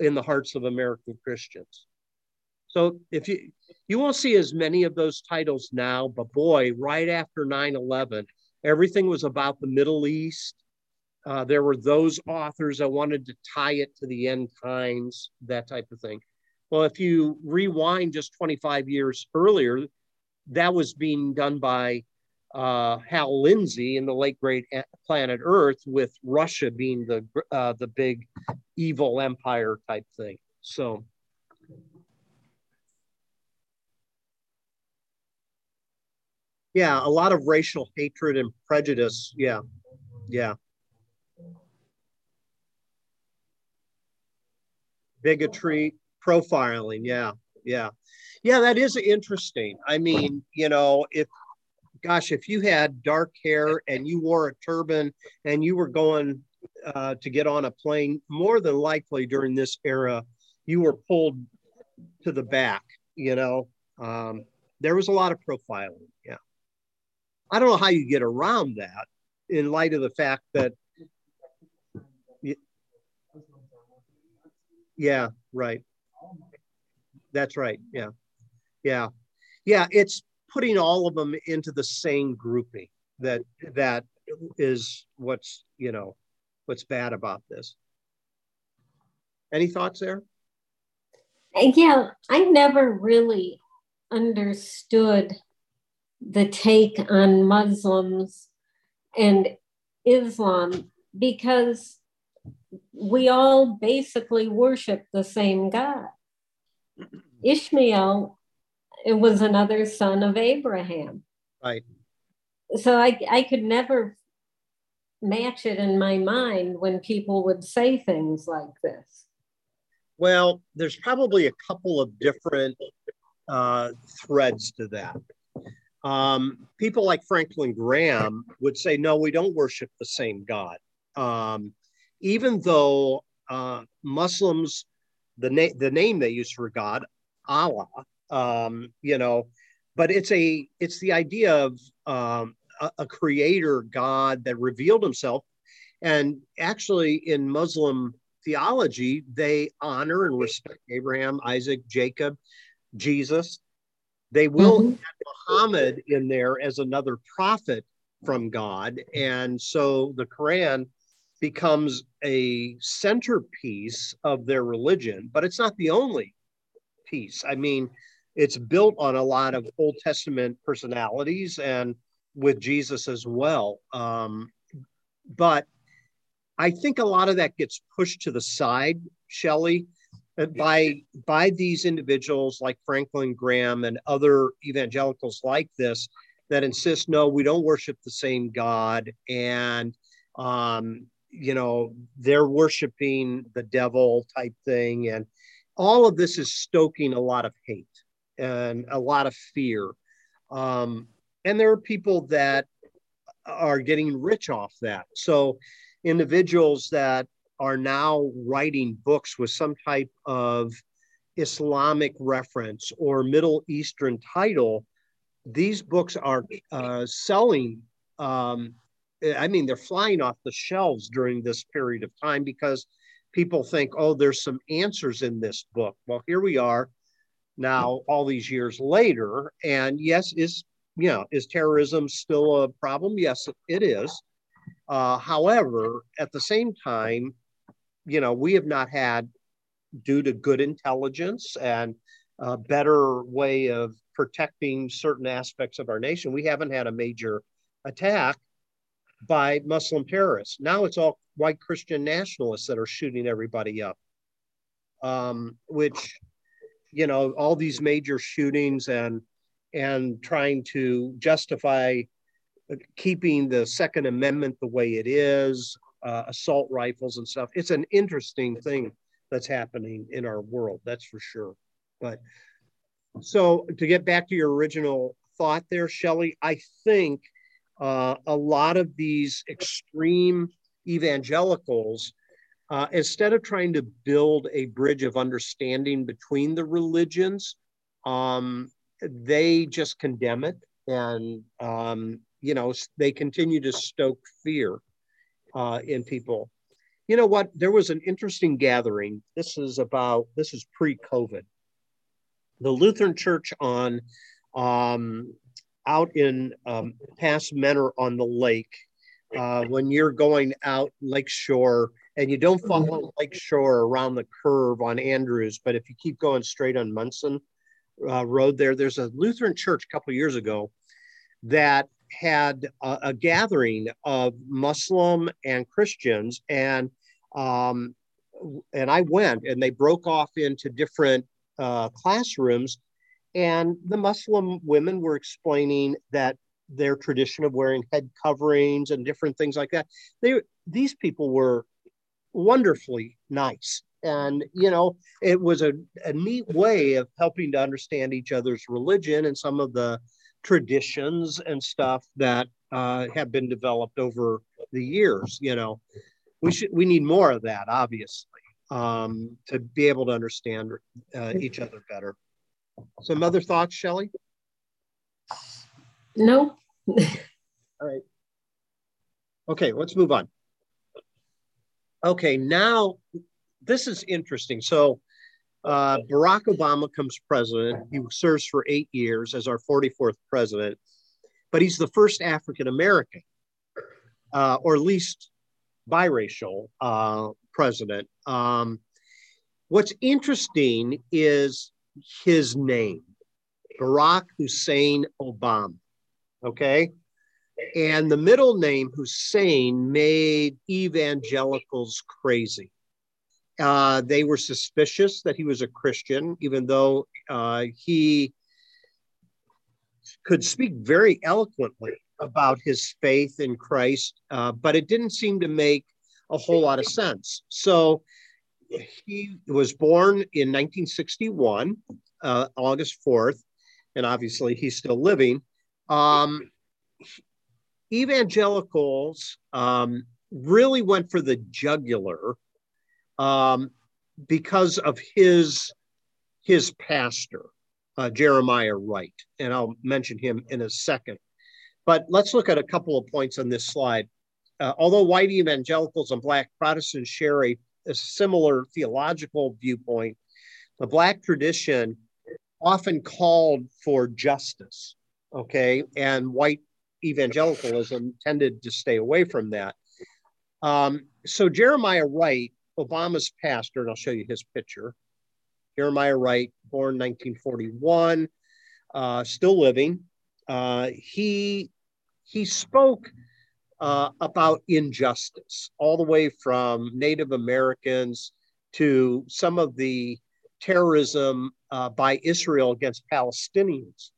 in the hearts of American Christians. So if you you won't see as many of those titles now, but boy, right after 9/11, everything was about the Middle East. Uh, there were those authors that wanted to tie it to the end times, that type of thing. Well, if you rewind just 25 years earlier, that was being done by uh, Hal Lindsey in the late great planet Earth, with Russia being the uh, the big evil empire type thing. So. Yeah, a lot of racial hatred and prejudice. Yeah, yeah. Bigotry, profiling. Yeah, yeah, yeah. That is interesting. I mean, you know, if gosh, if you had dark hair and you wore a turban and you were going uh, to get on a plane, more than likely during this era, you were pulled to the back. You know, um, there was a lot of profiling. I don't know how you get around that in light of the fact that. Yeah, right. That's right. Yeah, yeah, yeah. It's putting all of them into the same grouping that that is what's you know what's bad about this any thoughts there yeah i never really understood the take on muslims and islam because we all basically worship the same god ishmael it was another son of Abraham. Right. So I, I could never match it in my mind when people would say things like this. Well, there's probably a couple of different uh, threads to that. Um, people like Franklin Graham would say, no, we don't worship the same God. Um, even though uh, Muslims, the, na- the name they use for God, Allah, um, you know but it's a it's the idea of um, a, a, creator god that revealed himself and actually in muslim theology they honor and respect abraham isaac jacob jesus they will mm-hmm. add muhammad in there as another prophet from god and so the quran becomes a centerpiece of their religion but it's not the only piece i mean it's built on a lot of Old Testament personalities and with Jesus as well. Um, but I think a lot of that gets pushed to the side, Shelley, by by these individuals like Franklin Graham and other evangelicals like this that insist, no, we don't worship the same God, and um, you know they're worshiping the devil type thing, and all of this is stoking a lot of hate and a lot of fear. Um, and there are people that are getting rich off that. So, individuals that are now writing books with some type of Islamic reference or Middle Eastern title, these books are uh, selling. Um, I mean, they're flying off the shelves during this period of time because people think, oh, there's some answers in this book. Well, here we are now all these years later. And yes, is you know, is terrorism still a problem? Yes, it is. Uh, however, at the same time, you know, we have not had, due to good intelligence and a better way of protecting certain aspects of our nation, we haven't had a major attack by Muslim terrorists. Now it's all white Christian nationalists that are shooting everybody up, um, which you know all these major shootings and and trying to justify keeping the second amendment the way it is uh, assault rifles and stuff. It's an interesting thing that's happening in our world that's for sure. But so to get back to your original thought there shelley i think uh, a lot of these extreme evangelicals uh, instead of trying to build a bridge of understanding between the religions, um, they just condemn it and, um, you know, they continue to stoke fear uh, in people. You know what? There was an interesting gathering. This is about, this is pre COVID. The Lutheran Church on, um, out in um, past Mentor on the lake, uh, when you're going out Lakeshore and you don't follow Lakeshore around the curve on Andrews, but if you keep going straight on Munson uh, Road there, there's a Lutheran church a couple years ago that had a, a, gathering of Muslim and Christians, and um, and I went, and they broke off into different uh, classrooms, and the Muslim women were explaining that their tradition of wearing head coverings and different things like that. They these people were wonderfully nice. And, you know, it was a, a neat way of helping to understand each other's religion and some of the traditions and stuff that uh, have been developed over the years. You know, we should we need more of that, obviously, um, to be able to understand uh, each other better. Some other thoughts, Shelley? No. All right. Okay, let's move on. Okay, now this is interesting. So uh, Barack Obama comes president. He serves for eight years as our 44th president, but he's the first African American, uh, or at least biracial uh, president. Um, what's interesting is his name, Barack Hussein Obama. Okay. And the middle name, Hussein, made evangelicals crazy. Uh, they were suspicious that he was a Christian, even though uh, he could speak very eloquently about his faith in Christ, uh, but it didn't seem to make a whole lot of sense. So he was born in 1961, uh, August 4th, and obviously he's still living. Um, evangelicals um, really went for the jugular um, because of his his pastor, uh, Jeremiah Wright, and I'll mention him in a second. But let's look at a couple of points on this slide. Uh, although white evangelicals and black Protestants share a, a similar theological viewpoint, the black tradition often called for justice. Okay, and white evangelicalism tended to stay away from that. Um, so Jeremiah Wright, Obama's pastor, and I'll show you his picture. Jeremiah Wright, born 1941, uh, still living. Uh, he he spoke uh, about injustice all the way from Native Americans to some of the terrorism uh, by Israel against Palestinians.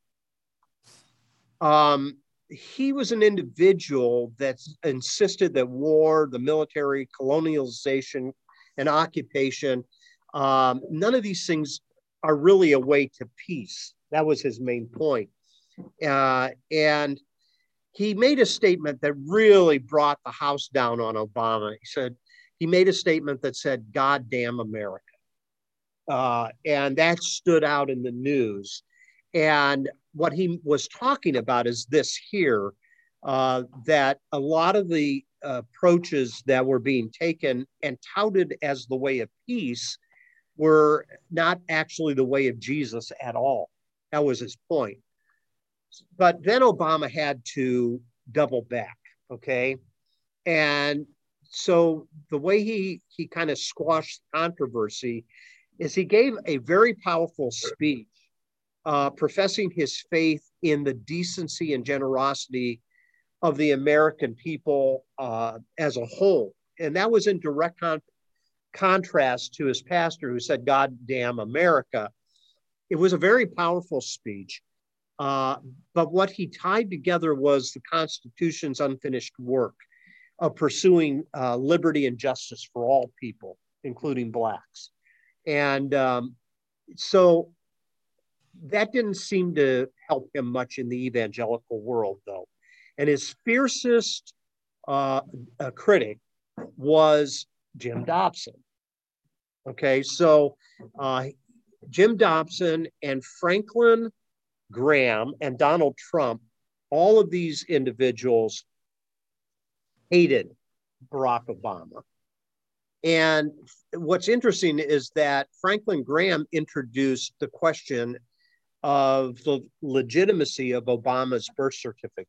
Um, he was an individual that insisted that war, the military, colonialization, and occupation, um, none of these things are really a way to peace. That was his main point. Uh, and he made a statement that really brought the house down on Obama. He said, he made a statement that said, God damn America. Uh, and that stood out in the news. And what he was talking about is this here uh, that a lot of the approaches that were being taken and touted as the way of peace were not actually the way of Jesus at all. That was his point. But then Obama had to double back, okay? And so the way he he kind of squashed controversy is he gave a very powerful speech uh, professing his faith in the decency and generosity of the American people uh, as a whole. And that was in direct con- contrast to his pastor who said, God damn America. It was a very powerful speech. Uh, but what he tied together was the Constitution's unfinished work of pursuing uh, liberty and justice for all people, including Blacks. And um, so that didn't seem to help him much in the evangelical world, though. And his fiercest uh, critic was Jim Dobson. Okay, so uh, Jim Dobson and Franklin Graham and Donald Trump, all of these individuals hated Barack Obama. And what's interesting is that Franklin Graham introduced the question of the legitimacy of Obama's birth certificate.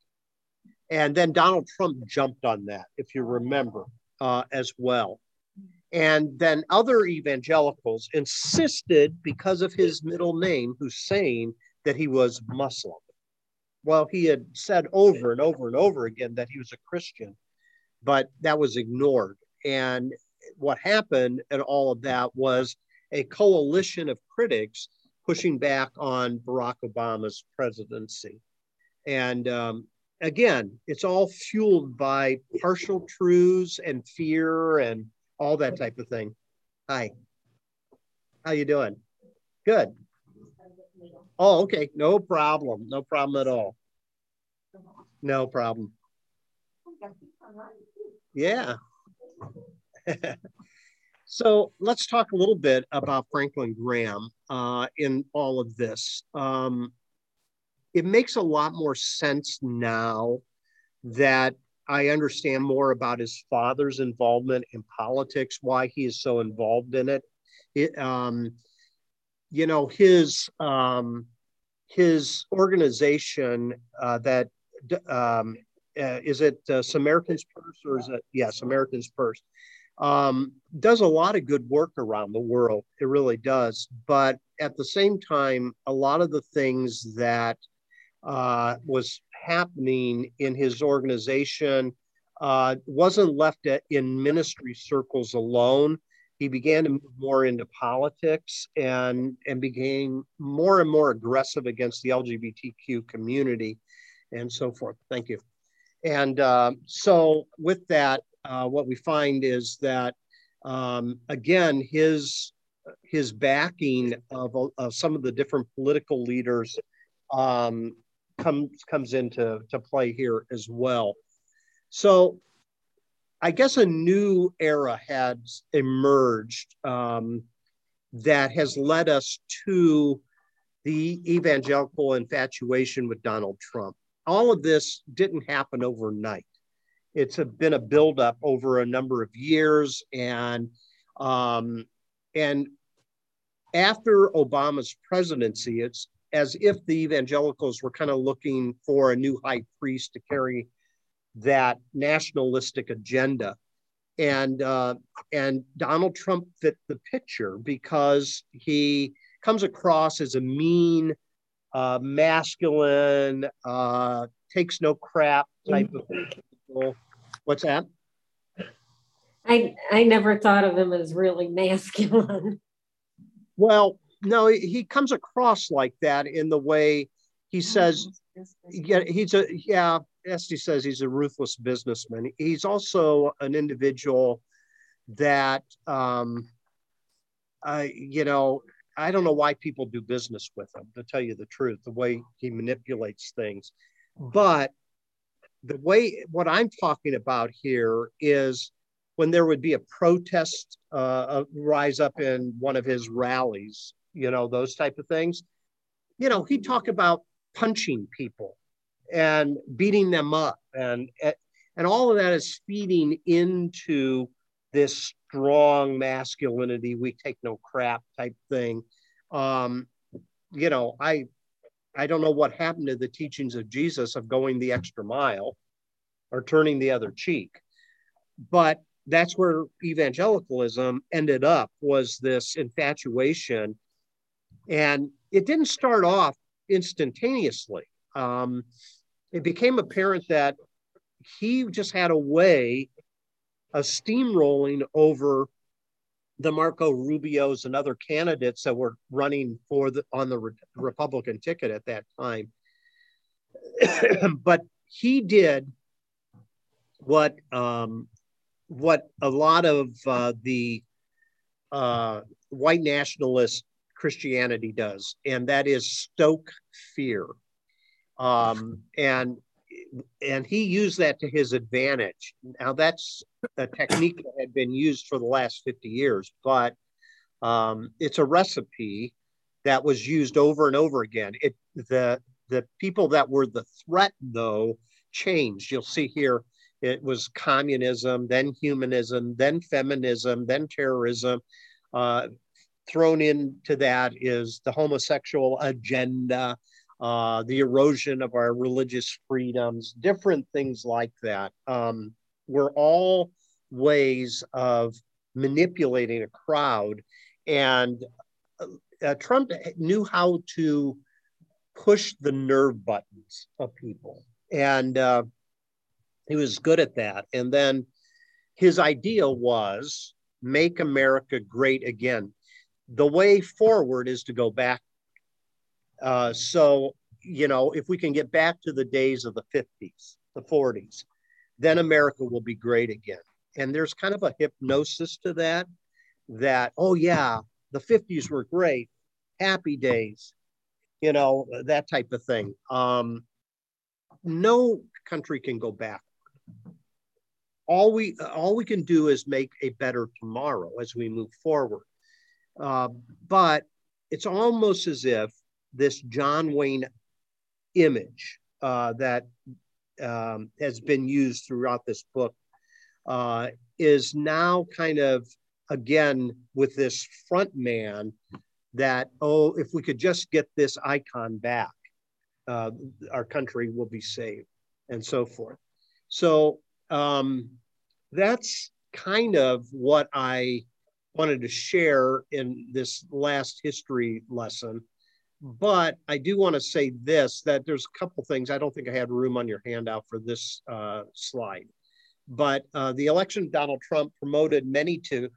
And then Donald Trump jumped on that, if you remember, uh, as well. And then other evangelicals insisted, because of his middle name, Hussein, that he was Muslim. Well, he had said over and over and over again that he was a Christian, but that was ignored. And what happened and all of that was a coalition of critics pushing back on Barack Obama's presidency. And um, again, it's all fueled by partial truths and fear and all that type of thing. Hi. How you doing? Good. Oh, okay. No problem. No problem at all. No problem. Yeah. so let's talk a little bit about Franklin Graham uh, in all of this. Um, it makes a lot more sense now that I understand more about his father's involvement in politics, why he is so involved in it. it um, you know, his um, his organization uh, that um, uh, is it uh, Samaritan's Purse or is it yes Samaritan's Purse um, does a lot of good work around the world. It really does. But at the same time, a lot of the things that uh, was happening in his organization uh, wasn't left at, in ministry circles alone. He began to move more into politics and, and became more and more aggressive against the LGBTQ community and so forth. Thank you. And uh, so, with that, uh, what we find is that, um, again, his his backing of, of, some of the different political leaders um, comes comes into to play here as well. So I guess a new era has emerged um, that has led us to the evangelical infatuation with Donald Trump. All of this didn't happen overnight. It's a, been a buildup over a number of years, and um, and after Obama's presidency, it's as if the evangelicals were kind of looking for a new high priest to carry that nationalistic agenda. And, uh, and Donald Trump fit the picture because he comes across as a mean, uh, masculine, uh, takes no crap type of people. What's that? I I never thought of him as really masculine. Well, no, he comes across like that in the way he says, yeah, he's a, yeah, Esty says he's a ruthless businessman. He's also an individual that, um, I, you know, I don't know why people do business with him, to tell you the truth, the way he manipulates things. But the way, what I'm talking about here is when there would be a protest uh, rise up in one of his rallies you know, those type of things. You know, he talked about punching people and beating them up and and all of that is feeding into this strong masculinity we take no crap type thing um you know i i don't know what happened to the teachings of jesus of going the extra mile or turning the other cheek but that's where evangelicalism ended up was this infatuation and it didn't start off instantaneously. Um, it became apparent that he just had a way of steamrolling over the Marco Rubios and other candidates that were running for the on the Re- Republican ticket at that time. but he did what um, what a lot of uh, the uh, white nationalists Christianity does, and that is stoke fear. Um, and and he used that to his advantage. Now that's a technique that had been used for the last 50 years, but um, it's a recipe that was used over and over again. It the the people that were the threat though changed. You'll see here it was communism, then humanism, then feminism, then terrorism. Uh, thrown into that is the homosexual agenda, uh, the erosion of our religious freedoms, different things like that. Um, were all ways of manipulating a crowd. And uh, uh, Trump knew how to push the nerve buttons of people. And uh, he was good at that. And then his idea was make America great again. The way forward is to go back. Uh, so, you know, if we can get back to the days of the 50s, the 40s, then America will be great again. And there's kind of a hypnosis to that, that, oh, yeah, the 50s were great, happy days, you know, that type of thing. Um, no country can go back. All we all we can do is make a better tomorrow as we move forward. Uh, but it's almost as if this John Wayne image uh, that um, has been used throughout this book uh, is now kind of again with this front man that oh if we could just get this icon back uh, our country will be saved and so forth. So um, that's kind of what i wanted to share in this last history lesson but i do want to say this that there's a couple things i don't think i had room on your handout for this uh, slide but uh, the election of donald trump promoted many to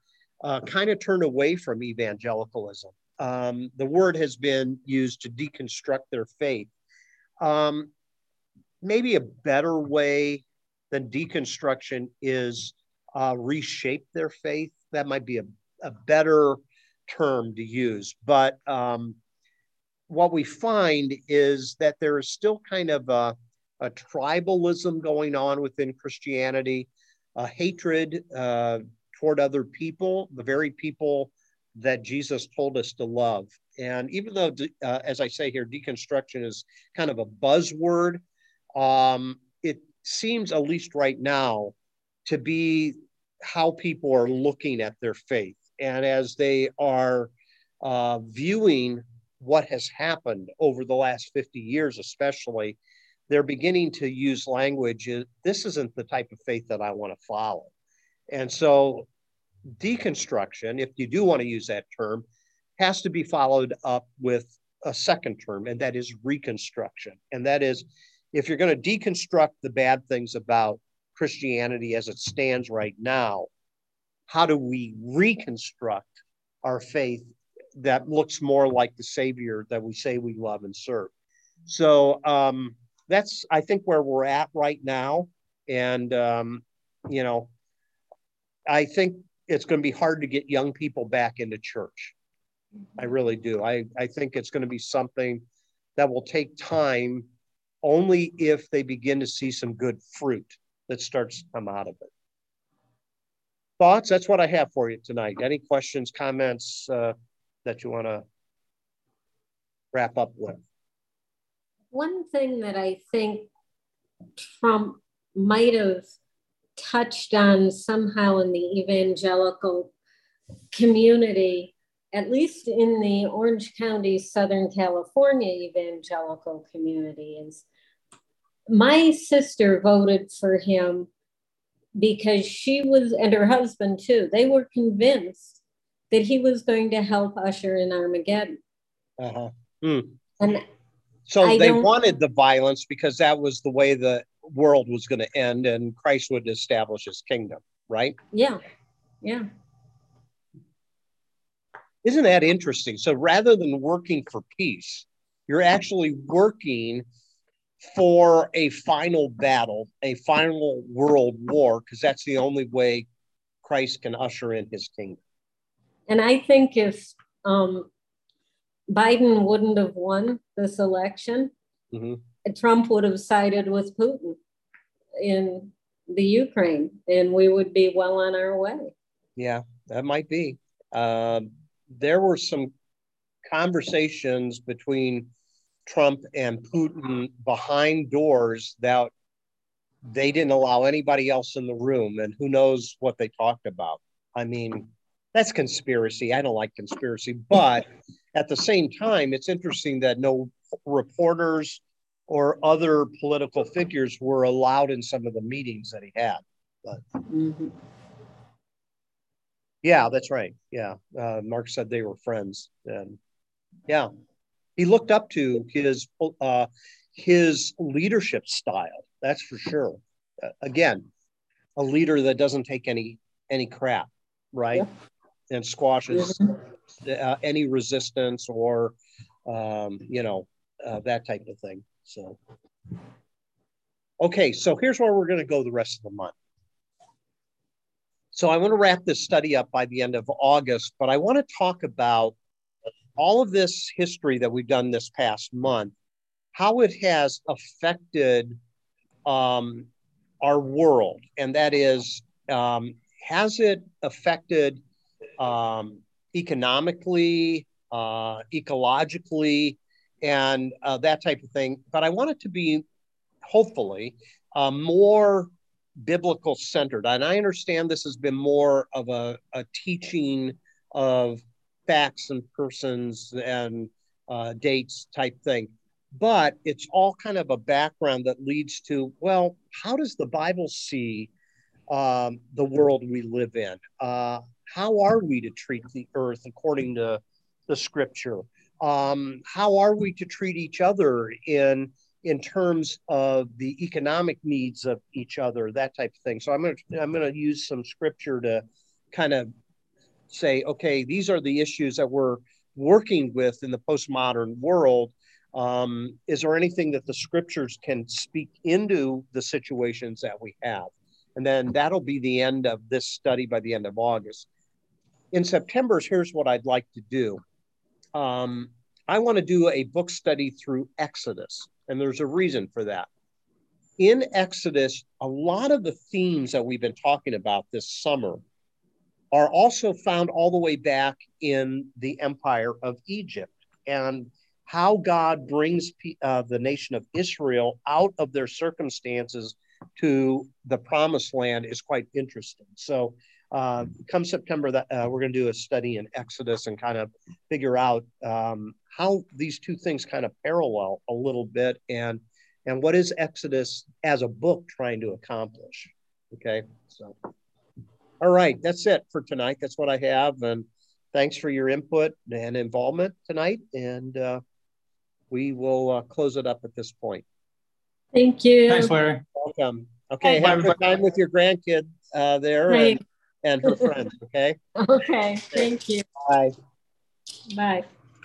uh, kind of turn away from evangelicalism um, the word has been used to deconstruct their faith. Um, maybe a better way than deconstruction is uh, reshape their faith. That might be a, a better term to use. But um, what we find is that there is still kind of a, a tribalism going on within Christianity, a hatred uh, toward other people, the very people that Jesus told us to love. And even though, uh, as I say here, deconstruction is kind of a buzzword, um, it seems, at least right now, to be how people are looking at their faith. And as they are uh, viewing what has happened over the last 50 years, especially, they're beginning to use language. This isn't the type of faith that I want to follow. And so deconstruction, if you do want to use that term, has to be followed up with a second term, and that is reconstruction. And that is, if you're going to deconstruct the bad things about Christianity as it stands right now, how do we reconstruct our faith that looks more like the Savior that we say we love and serve? So um, that's, I think, where we're at right now. And, um, you know, I think it's going to be hard to get young people back into church. I really do. I, I think it's going to be something that will take time only if they begin to see some good fruit that starts to come out of it. Thoughts? That's what I have for you tonight. Any questions, comments uh, that you want to wrap up with? One thing that I think Trump might have touched on somehow in the evangelical community, at least in the Orange County, Southern California evangelical community, is my sister voted for him because she was, and her husband too, they were convinced that he was going to help usher in Armageddon. Uh-huh. Mm. And so I they wanted the violence because that was the way the world was going to end and Christ would establish his kingdom, right? Yeah. Yeah. Isn't that interesting? So rather than working for peace, you're actually working for a final battle, a final world war, because that's the only way Christ can usher in his kingdom. And I think if um, Biden wouldn't have won this election, mm-hmm. Trump would have sided with Putin in the Ukraine, and we would be well on our way. Yeah, that might be. Um, there were some conversations between Trump and Putin behind doors that they didn't allow anybody else in the room, and who knows what they talked about. I mean, that's conspiracy. I don't like conspiracy, but at the same time, it's interesting that no reporters or other political figures were allowed in some of the meetings that he had. But mm-hmm. Yeah, that's right. Yeah. Uh, Mark said they were friends. And yeah, he looked up to his uh, his leadership style. That's for sure. Uh, again, a leader that doesn't take any any crap, right? Yeah. And squashes uh, any resistance or um, you know uh, that type of thing. So, okay, so here's where we're going to go the rest of the month. So I want to wrap this study up by the end of August, but I want to talk about all of this history that we've done this past month, how it has affected um, our world. And that is, um, has it affected um, economically, uh, ecologically, and uh, that type of thing? But I want it to be, hopefully, uh, more biblical centered. And I understand this has been more of a, a teaching of facts and persons and uh, dates type thing. But it's all kind of a background that leads to, well, how does the Bible see um, the world we live in? Uh, how are we to treat the earth according to the scripture? Um, how are we to treat each other in in terms of the economic needs of each other, that type of thing. So I'm going to I'm going to use some scripture to kind of say, okay, these are the issues that we're working with in the postmodern world. Um, is there anything that the scriptures can speak into the situations that we have? And then that'll be the end of this study by the end of August. In September, here's what I'd like to do. Um, I want to do a book study through Exodus. And there's a reason for that. In Exodus, a lot of the themes that we've been talking about this summer are also found all the way back in the empire of Egypt and how God brings uh, the nation of Israel out of their circumstances to the promised land is quite interesting. So, uh, come September, that uh, we're going to do a study in Exodus and kind of figure out um, how these two things kind of parallel a little bit and and what is exodus as a book trying to accomplish okay so all right that's it for tonight. That's what i have and thanks for your input and involvement tonight and uh, we will uh, close it up at this point. Thank you. Thanks larry. Welcome. Okay have a good time with your grandkid uh, there and, and her friends okay? Okay thank you. Bye. Bye